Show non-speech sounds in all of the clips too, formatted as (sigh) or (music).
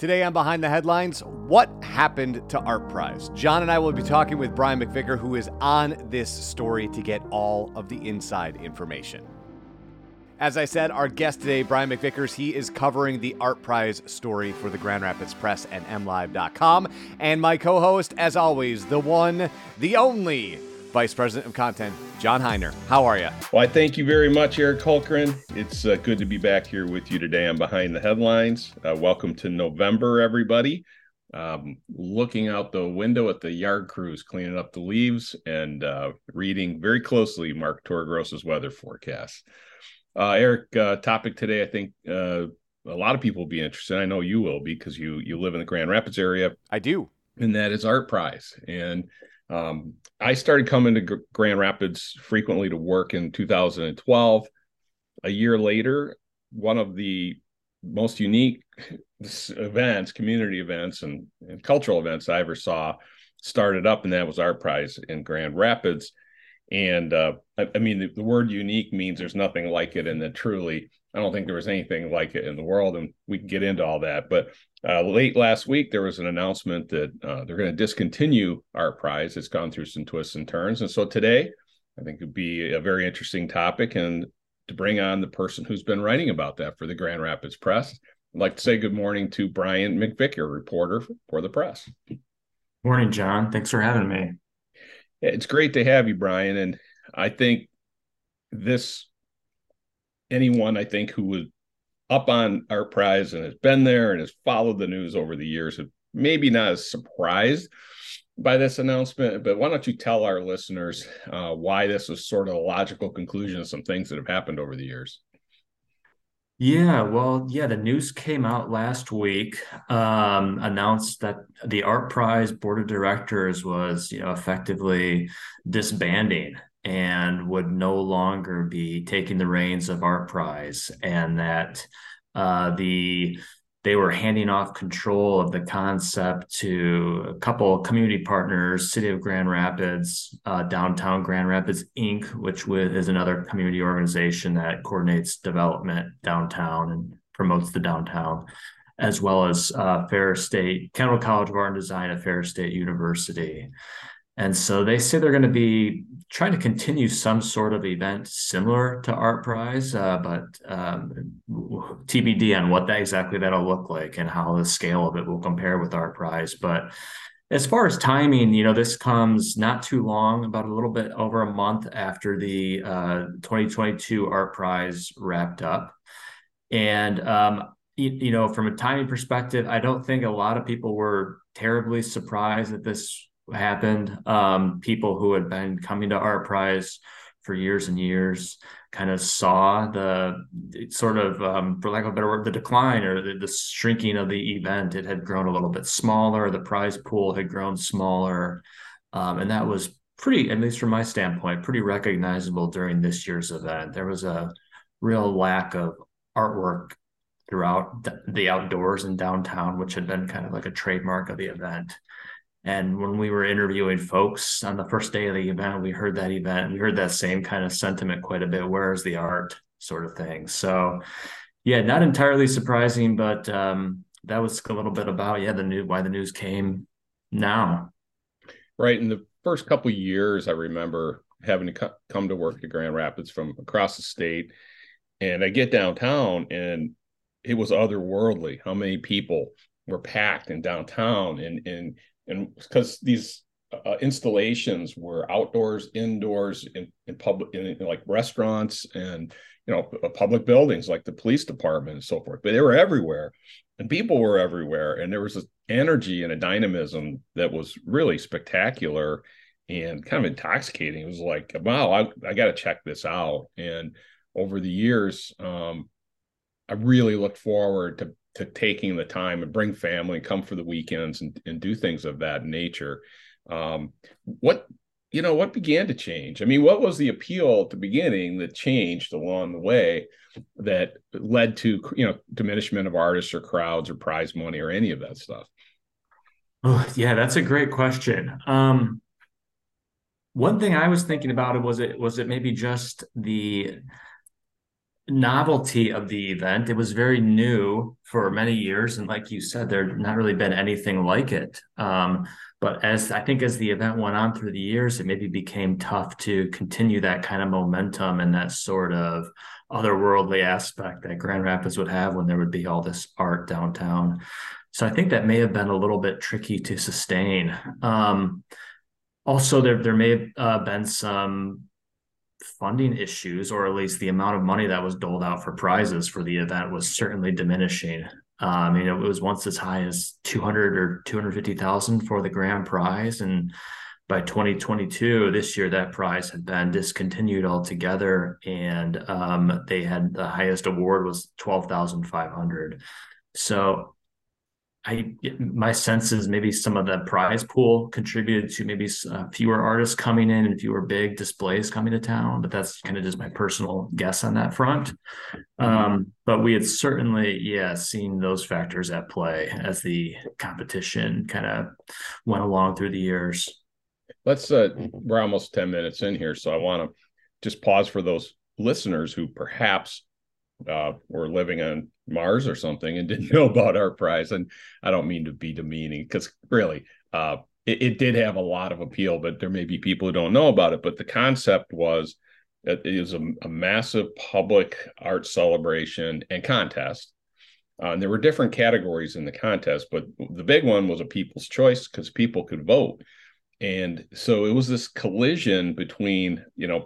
Today on Behind the Headlines, what happened to Art Prize? John and I will be talking with Brian McVicar, who is on this story to get all of the inside information. As I said, our guest today, Brian McVicars, he is covering the Art Prize story for the Grand Rapids Press and MLive.com. And my co host, as always, the one, the only Vice President of Content, John Hiner. How are you? Well, I thank you very much, Eric Hulkran. It's uh, good to be back here with you today on Behind the Headlines. Uh, welcome to November, everybody. Um, looking out the window at the yard crews cleaning up the leaves and uh, reading very closely Mark Torregrossa's weather forecast. Uh, Eric, uh, topic today, I think uh, a lot of people will be interested. I know you will because you you live in the Grand Rapids area. I do, and that is Art Prize. And um, I started coming to Grand Rapids frequently to work in 2012. A year later, one of the most unique events, community events, and, and cultural events I ever saw started up, and that was Art Prize in Grand Rapids. And uh, I, I, mean, the, the, word unique means there's nothing like it, and that truly, I don't think there was anything like it in the world. And we can get into all that. But uh, late last week, there was an announcement that uh, they're going to discontinue Art Prize. It's gone through some twists and turns. And so today, I think it'd be a very interesting topic and to bring on the person who's been writing about that for the Grand Rapids Press. I'd like to say good morning to Brian McVicar, reporter for the press. Morning, John. Thanks for having me. It's great to have you, Brian. And I think this, anyone I think who was up on Art Prize and has been there and has followed the news over the years, maybe not as surprised by this announcement, but why don't you tell our listeners uh, why this was sort of a logical conclusion of some things that have happened over the years? Yeah, well, yeah, the news came out last week, um, announced that the Art Prize board of directors was, you know, effectively disbanding and would no longer be taking the reins of Art Prize, and that uh, the they were handing off control of the concept to a couple community partners city of grand rapids uh, downtown grand rapids inc. which is another community organization that coordinates development downtown and promotes the downtown as well as uh, ferris state kendall college of art and design at ferris state university. And so they say they're going to be trying to continue some sort of event similar to Art Prize, uh, but um, TBD on what that exactly that'll look like and how the scale of it will compare with Art Prize. But as far as timing, you know, this comes not too long, about a little bit over a month after the uh, 2022 Art Prize wrapped up. And, um, you, know, from a timing perspective, I don't think a lot of people were terribly surprised that this happened. Um, people who had been coming to Art Prize for years and years kind of saw the sort of, um, for lack of a better word, the decline or the, the, shrinking of the event. It had grown a little bit smaller. The prize pool had grown smaller. Um, and that was pretty, at least from my standpoint, pretty recognizable during this year's event. There was a real lack of artwork throughout the outdoors and downtown, which had been kind of like a trademark of the event. And when we were interviewing folks on the first day of the event, we heard that event, we heard that same kind of sentiment quite a bit. Where's the art sort of thing? So, yeah, not entirely surprising, but um, that was a little bit about, yeah, the news, why the news came now. Right. In the first couple years, I remember having to co- come to work at Grand Rapids from across the state. And I get downtown and it was otherworldly how many people were packed in downtown and, and and because these uh, installations were outdoors, indoors, in, in public, in, in, like restaurants and you know public buildings like the police department and so forth. But they were everywhere, and people were everywhere, and there was an energy and a dynamism that was really spectacular and kind of intoxicating. It was like, wow, I, I got to check this out. And over the years, um, I really looked forward to to taking the time and bring family, and come for the weekends and, and do things of that nature. Um, what you know, what began to change? I mean, what was the appeal at the beginning that changed along the way that led to you know diminishment of artists or crowds or prize money or any of that stuff? Oh, yeah, that's a great question. Um, one thing I was thinking about it was it was it maybe just the novelty of the event. It was very new for many years, and like you said, there not really been anything like it. Um, but as I think as the event went on through the years, it maybe became tough to continue that kind of momentum and that sort of otherworldly aspect that Grand Rapids would have when there would be all this art downtown. So I think that may have been a little bit tricky to sustain. Um, also, there there may have uh, been some funding issues, or at least the amount of money that was doled out for prizes for the event was certainly diminishing. Um, you know, it was once as high as 200 or 250,000 for the grand prize. And by 2022, this year, that prize had been discontinued altogether. And um, they had the highest award was 12,500. So I my sense is maybe some of the prize pool contributed to maybe uh, fewer artists coming in and fewer big displays coming to town, but that's kind of just my personal guess on that front. Um, but we had certainly, yeah, seen those factors at play as the competition kind of went along through the years. Let's uh, we're almost ten minutes in here, so I want to just pause for those listeners who perhaps uh, were living on Mars or something and (laughs) didn't know about Art Prize. And I don't mean to be demeaning because really, uh, it, it, did have a lot of appeal, but there may be people who don't know about it. But the concept was that it was a, a massive public art celebration and contest. Uh, and there were different categories in the contest, but the big one was a people's choice because people could vote. And so it was this collision between, you know,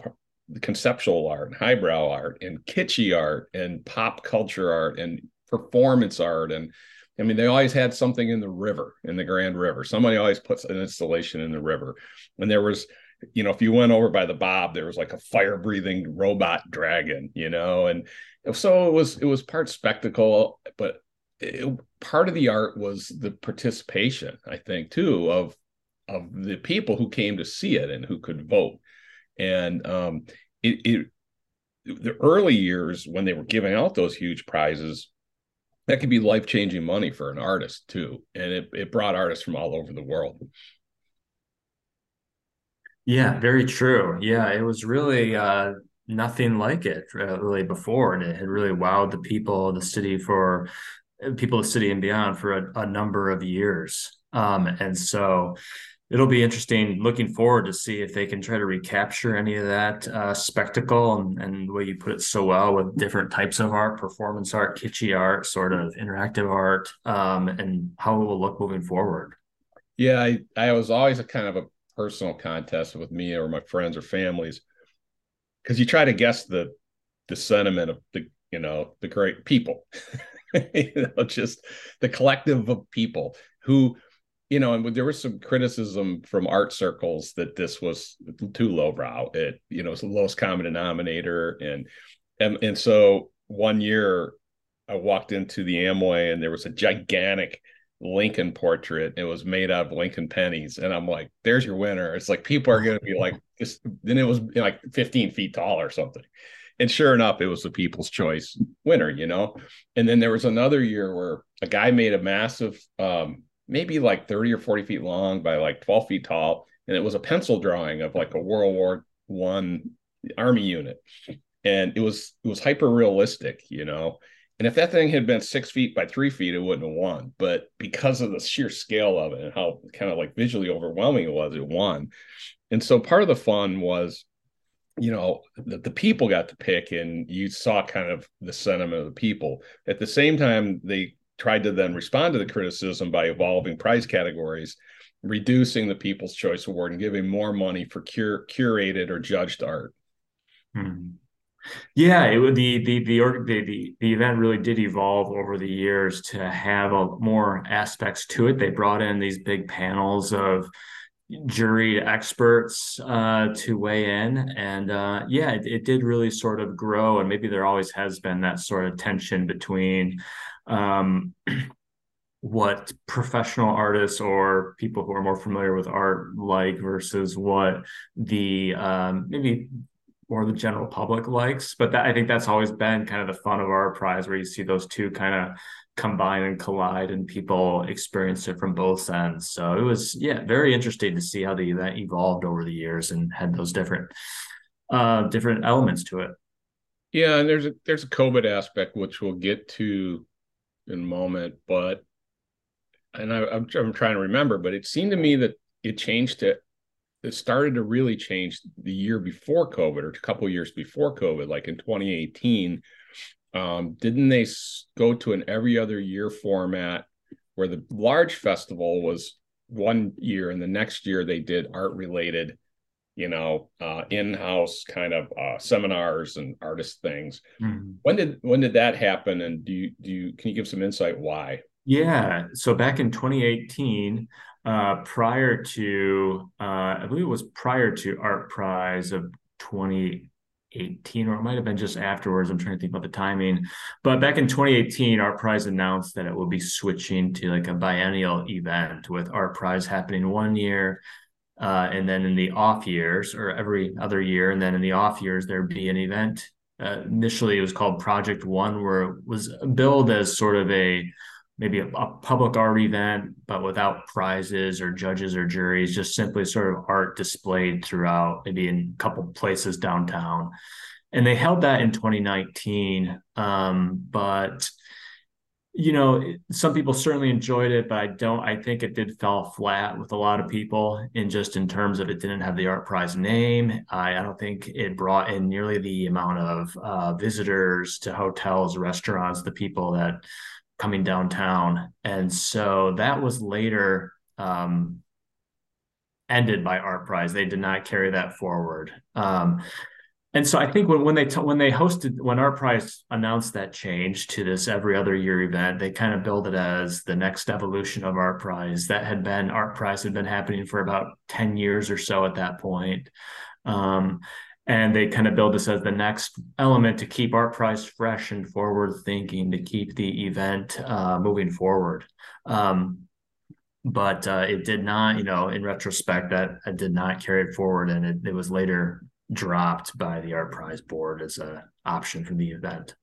conceptual art and highbrow art and kitschy art and pop culture art and performance art and I mean, they always had something in the river, in the Grand River. Somebody always puts an installation in the river. And there was, you know, if you went over by the Bob, there was like a fire breathing robot dragon, you know, and so it was it was part spectacle, but it, part of the art was the participation, I think, too, of of the people who came to see it and who could vote and um, it, it the early years when they were giving out those huge prizes that could be life changing money for an artist too. And it, it brought artists from all over the world. Yeah very true. Yeah it was really uh, nothing like it uh, really before. And it had really wowed the people the city for people of the city and beyond for a, a number of years. Um, and so it'll be interesting looking forward to see if they can try to recapture any of that uh, spectacle and, and the way you put it so well with different types of art performance art kitschy art sort of interactive art um, and how it will look moving forward. Yeah I, I was always a kind of a personal contest with me or my friends or families because you try to guess the the sentiment of the you know the great people. (laughs) You know just the collective of people who you know, and there was some criticism from art circles that this was too lowbrow. It, you know, it's the lowest common denominator, and and and so one year I walked into the Amway and there was a gigantic Lincoln portrait. It was made out of Lincoln pennies, and I'm like, "There's your winner." It's like people are going to be (laughs) like, "This." Then it was like 15 feet tall or something, and sure enough, it was the People's Choice winner. You know, and then there was another year where a guy made a massive um, maybe like 30 or 40 feet long by like 12 feet tall. And it was a pencil drawing of like a World War One army unit. And it was it was hyper realistic, you know. And if that thing had been six feet by three feet, it wouldn't have won. But because of the sheer scale of it and how kind of like visually overwhelming it was, it won. And so part of the fun was, you know, that the people got to pick and you saw kind of the sentiment of the people. At the same time, they tried to then respond to the criticism by evolving prize categories, reducing the People's Choice Award and giving more money for cur- curated or judged art. Hmm. Yeah, it would the the the, the the event really did evolve over the years to have a, more aspects to it. They brought in these big panels of jury experts uh, to weigh in, and uh, yeah, it, it did really sort of grow. And maybe there always has been that sort of tension between um, what professional artists or people who are more familiar with art like versus what the um, maybe more the general public likes. But that, I think that's always been kind of the fun of art prize, where you see those two kind of combine and collide, and people experience it from both ends. So it was, yeah, very interesting to see how the event evolved over the years and had those different, uh, different elements to it. Yeah, and there's a there's a COVID aspect which we'll get to in a moment, but and I, I'm I'm trying to remember, but it seemed to me that it changed to it started to really change the year before COVID or a couple years before COVID, like in 2018. Um, didn't they go to an every other year format where the large festival was one year and the next year they did art related you know uh, in-house kind of uh, seminars and artist things. Mm-hmm. when did when did that happen? And do you do you can you give some insight why? Yeah. So back in 2018 uh, prior to uh, i believe it was prior to art prize of 2018 or it might have been just afterwards. I'm trying to think about the timing. But back in 2018 art prize announced that it will be switching to like a biennial event with art prize happening one year uh, and then in the off years or every other year and then in the off years there'd be an event. Uh, initially it was called project one where it was billed as sort of a maybe a, a, public art event but without prizes or judges or juries just simply sort of art displayed throughout maybe in a couple places downtown. And they held that in 2019 um, but you know, some people certainly enjoyed it, but I don't. I think it did fall flat with a lot of people, in just in terms of it didn't have the art prize name. I, I don't think it brought in nearly the amount of uh, visitors to hotels, restaurants, the people that coming downtown, and so that was later um, ended by art prize. They did not carry that forward. Um, and so I think when, when they t- when they hosted when Art Prize announced that change to this every other year event, they kind of billed it as the next evolution of Art Prize. That had been Art Prize had been happening for about ten years or so at that point. Um, and they kind of build this as the next element to keep Art Prize fresh and forward thinking to keep the event uh, moving forward. Um, but uh, it did not, you know, in retrospect, that did not carry it forward, and it, it was later dropped by the art prize board as a option for the event.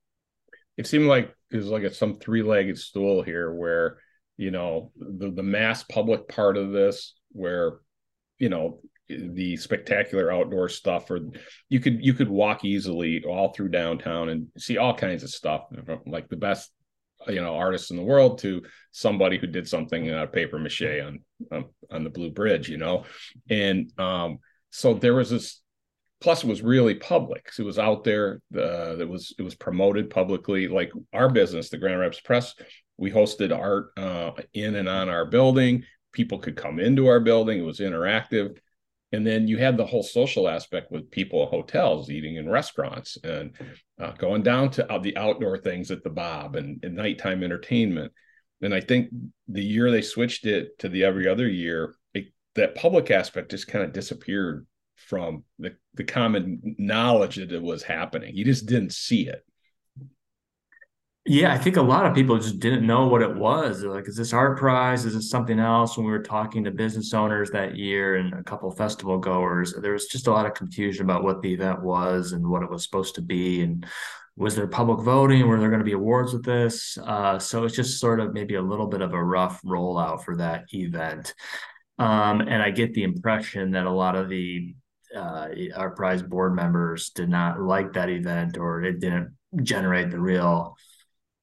It seemed like it was like a, some three-legged stool here where you know the the mass public part of this where you know the spectacular outdoor stuff or you could you could walk easily all through downtown and see all kinds of stuff like the best you know artists in the world to somebody who did something uh, paper mache on, on on the blue bridge you know and um so there was this plus it was really public. It was out there uh, it was it was promoted publicly. Like our business the grand rapids press we hosted art uh, in and on our building. People could come into our building. It was interactive. And then you had the whole social aspect with people at hotels eating in restaurants and uh, going down to uh, the outdoor things at the bob and, and nighttime entertainment. And i think the year they switched it to the every other year it, that public aspect just kind of disappeared from the, the common knowledge that it was happening. You just didn't see it. Yeah, I think a lot of people just didn't know what it was. They're like, is this art prize? Is this something else? When we were talking to business owners that year and a couple festival goers, there was just a lot of confusion about what the event was and what it was supposed to be. And was there public voting? Were there going to be awards with this? Uh, so it's just sort of maybe a little bit of a rough rollout for that event. Um, and I get the impression that a lot of the uh, Art Prize board members did not like that event or it didn't generate the real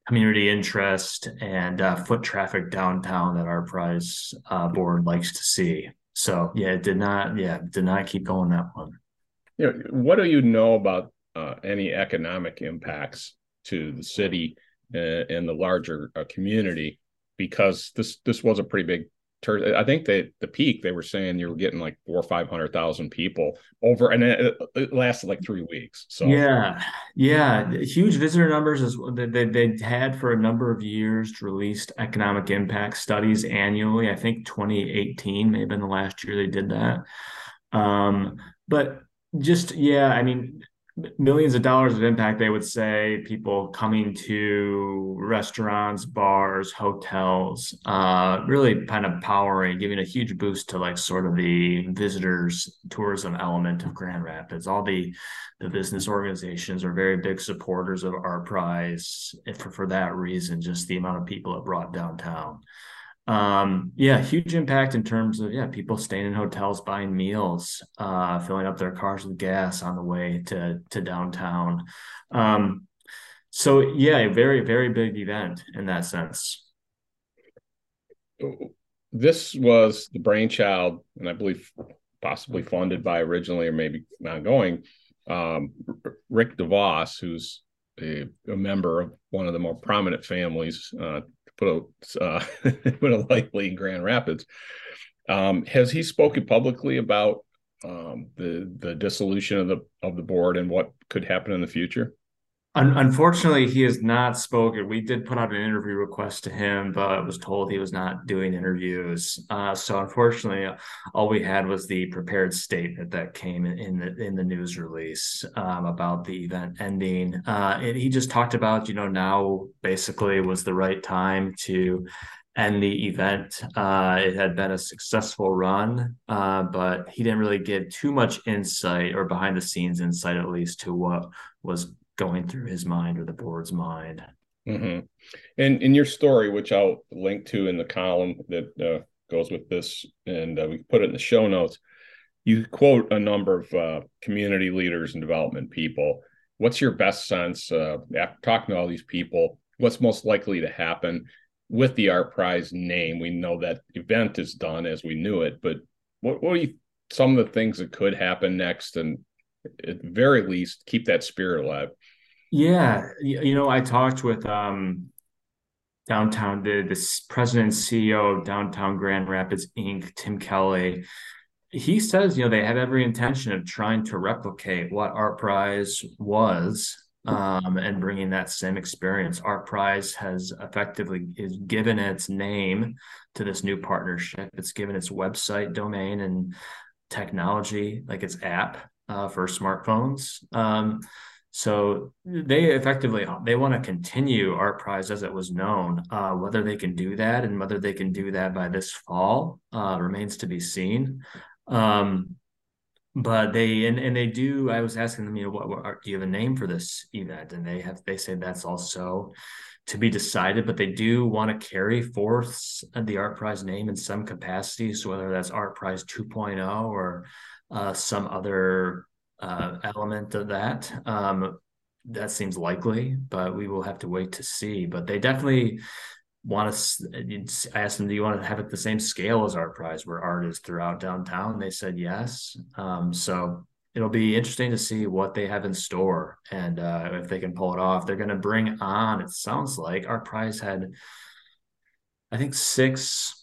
community interest and uh, foot traffic downtown that Art Prize uh, board likes to see. So yeah, it did not. Yeah, did not keep going that one. You know, what do you know about uh, any economic impacts to the city and, and the larger uh, community? Because this this was a pretty big I think that the peak they were saying you were getting like four or five hundred thousand people over, and it, it, lasted like three weeks. So yeah, yeah, huge visitor numbers is that they they had for a number of years released economic impact studies annually. I think 2018 may have been the last year they did that. Um, but just yeah, I mean, millions of dollars of impact they would say people coming to restaurants bars hotels uh, really kind of powering giving a huge boost to like sort of the visitors tourism element of grand rapids. All the the business organizations are very big supporters of art prize for, for that reason just the amount of people it brought downtown Um, yeah, huge impact in terms of yeah, people staying in hotels, buying meals, uh, filling up their cars with gas on the way to to downtown. Um, so yeah, a very very big event in that sense. This was the brainchild, and I believe possibly funded by originally or maybe ongoing um, Rick DeVos, who's a, a, member of one of the more prominent families, uh, put a uh, (laughs) put a lightly in Grand Rapids. Um, has he spoken publicly about um, the the dissolution of the of the board and what could happen in the future? Unfortunately, he has not spoken. We did put out an interview request to him, but was told he was not doing interviews. Uh, so unfortunately, all we had was the prepared statement that came in the in the news release um, about the event ending. Uh, and he just talked about, you know, now basically was the right time to end the event. Uh, it had been a successful run, uh, but he didn't really give too much insight or behind the scenes insight, at least, to what was going through his mind or the board's mind. Mm-hmm. And in your story, which I'll link to in the column that uh, goes with this, and uh, we put it in the show notes, you quote a number of uh, community leaders and development people. What's your best sense after talking to all these people? What's most likely to happen with the Art Prize name? We know that event is done as we knew it, but what, what are you, some of the things that could happen next, and at very least, keep that spirit alive? Yeah, you know, I talked with um, downtown the the president and CEO of Downtown Grand Rapids Inc. Tim Kelly. He says, you know, they have every intention of trying to replicate what Art Prize was um, and bringing that same experience. Art Prize has effectively is given its name to this new partnership. It's given its website domain and technology, like its app uh, for smartphones. Um, so they effectively they want to continue Art Prize as it was known. Uh, whether they can do that and whether they can do that by this fall uh, remains to be seen. Um, but they and, and they do. I was asking them, you know, what, what do you have a name for this event? And they have they say that's also to be decided. But they do want to carry forth the Art Prize name in some capacity. So whether that's Art Prize 2.0 or uh, some other uh, element of that. Um, that seems likely, but we will have to wait to see. But they definitely want to. I asked them, "Do you want to have it the same scale as Art Prize, where art is throughout downtown?" They said yes. Um, so it'll be interesting to see what they have in store and uh, if they can pull it off. They're going to bring on. It sounds like Art Prize had, I think, six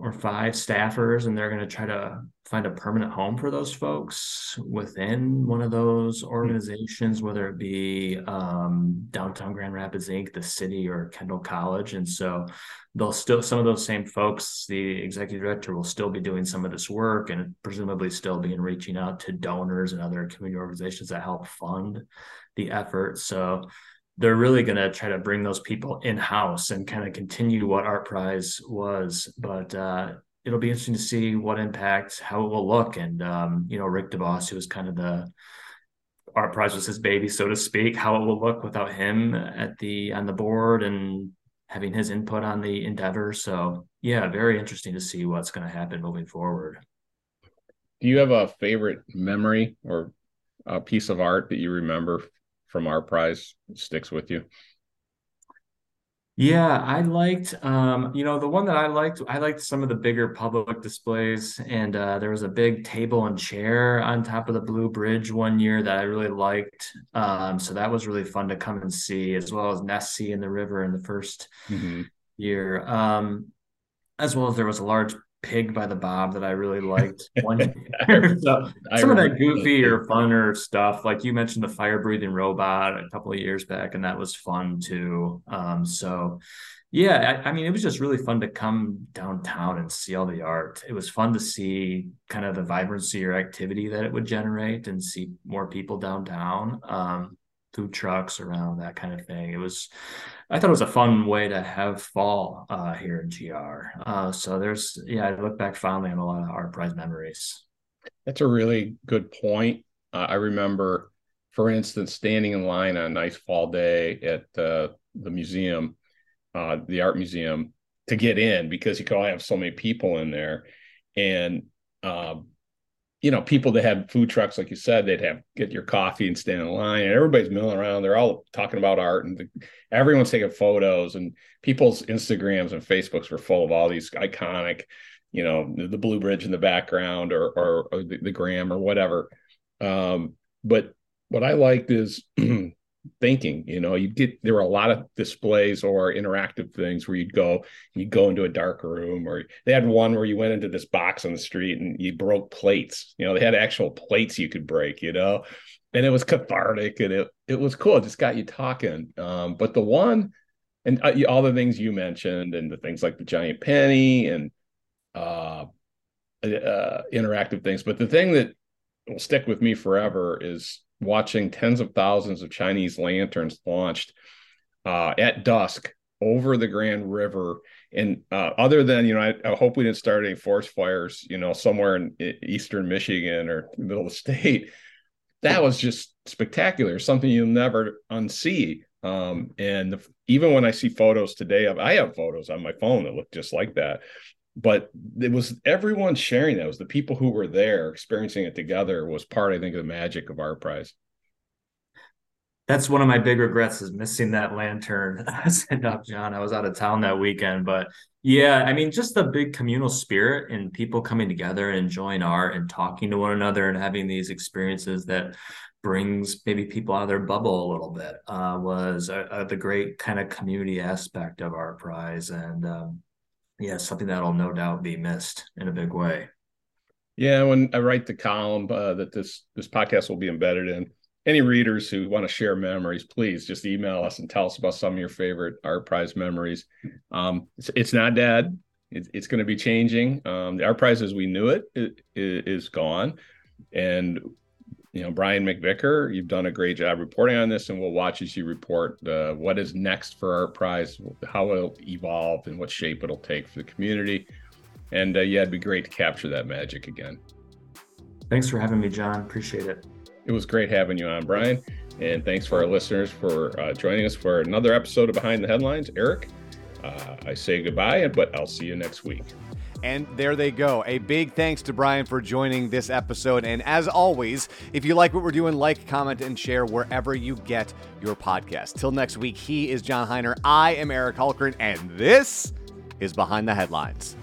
or five staffers and they're going to try to find a permanent home for those folks within one of those hmm. organizations whether it be um, downtown grand rapids inc. the city or kendall college. And so they'll still some of those same folks the executive director will still be doing some of this work and presumably still be reaching out to donors and other community organizations that help fund the effort. So they're really going to try to bring those people in house and kind of continue what Art Prize was. But uh, it'll be interesting to see what impact, how it will look. And, um, you know, Rick DeVos, who was kind of the Art Prize was his baby, so to speak, how it will look without him at the on the board and having his input on the endeavor. So yeah, very interesting to see what's going to happen moving forward. Do you have a favorite memory or a piece of art that you remember from Art Prize sticks with you? Yeah, I liked, um, you know, the one that I liked, I liked some of the bigger public displays. And uh, there was a big table and chair on top of the Blue Bridge one year that I really liked. Um, so that was really fun to come and see, as well as Nessie in the river in the 1st mm-hmm. year. Um, as well as there was a large Pig by the Bob that I really (laughs) liked one year. (laughs) so some of that goofy or funner stuff, like you mentioned the fire breathing robot a couple of years back, and that was fun too. Um, so yeah, I, I, mean, it was just really fun to come downtown and see all the art. It was fun to see kind of the vibrancy or activity that it would generate and see more people downtown. Um, food trucks around that kind of thing. It was, I thought it was a fun way to have fall uh, here in GR. Uh, so there's, yeah, I look back fondly on a lot of Art Prize memories. That's a really good point. Uh, I remember, for instance, standing in line on a nice fall day at uh, the museum, uh, the art museum, to get in because you could only have so many people in there. And um, you know, people that had food trucks, like you said, they'd have get your coffee and stand in line, and everybody's milling around. They're all talking about art, and the, everyone's taking photos. And people's Instagrams and Facebooks were full of all these iconic, you know, the, Blue Bridge in the background, or or, or the, the Graham, or whatever. Um, but what I liked is (clears throat) thinking you know you get there were a lot of displays or interactive things where you'd go you'd go into a dark room or they had one where you went into this box on the street and you broke plates you know they had actual plates you could break you know? And it was cathartic and it it was cool. It just got you talking. Um, but the one and uh, all the things you mentioned and the things like the giant penny and uh, uh interactive things. But the thing that will stick with me forever is watching tens of thousands of Chinese lanterns launched uh, at dusk over the Grand River. And uh, other than, you know, I, I, hope we didn't start any forest fires, you know, somewhere in, eastern Michigan or middle of the state. That was just spectacular, something you'll never unsee. Um, and the, even when I see photos today of, I have photos on my phone that look just like that but it was everyone sharing that. It was the people who were there experiencing it together was part, I think, of the magic of Art Prize. That's one of my big regrets is missing that lantern (laughs) send up, John. I was out of town that weekend, but yeah, I mean, just the big communal spirit and people coming together and enjoying art and talking to one another and having these experiences that brings maybe people out of their bubble a little bit uh, was uh, uh, the great kind of community aspect of Art Prize. And um, yeah, something that'll no doubt be missed in a big way. Yeah, when I write the column uh, that this this podcast will be embedded in, any readers who want to share memories, please just email us and tell us about some of your favorite art prize memories. Um, it's, it's not dead. It's, it's going to be changing. Um, the art prize as we knew it is, is gone, and you know, Brian McVicar, you've done a great job reporting on this, and we'll watch as you report uh, what is next for Art Prize, how it'll evolve, and what shape it'll take for the community. And uh, yeah, it'd be great to capture that magic again. Thanks for having me, John. Appreciate it. It was great having you on, Brian. And thanks for our listeners for uh, joining us for another episode of Behind the Headlines. Eric, uh, I say goodbye, but I'll see you next week. And there they go. A big thanks to Brian for joining this episode. And as always, if you like what we're doing, like, comment, and share wherever you get your podcast. Till next week, he is John Hiner. I am Eric Hulkran, and this is Behind the Headlines.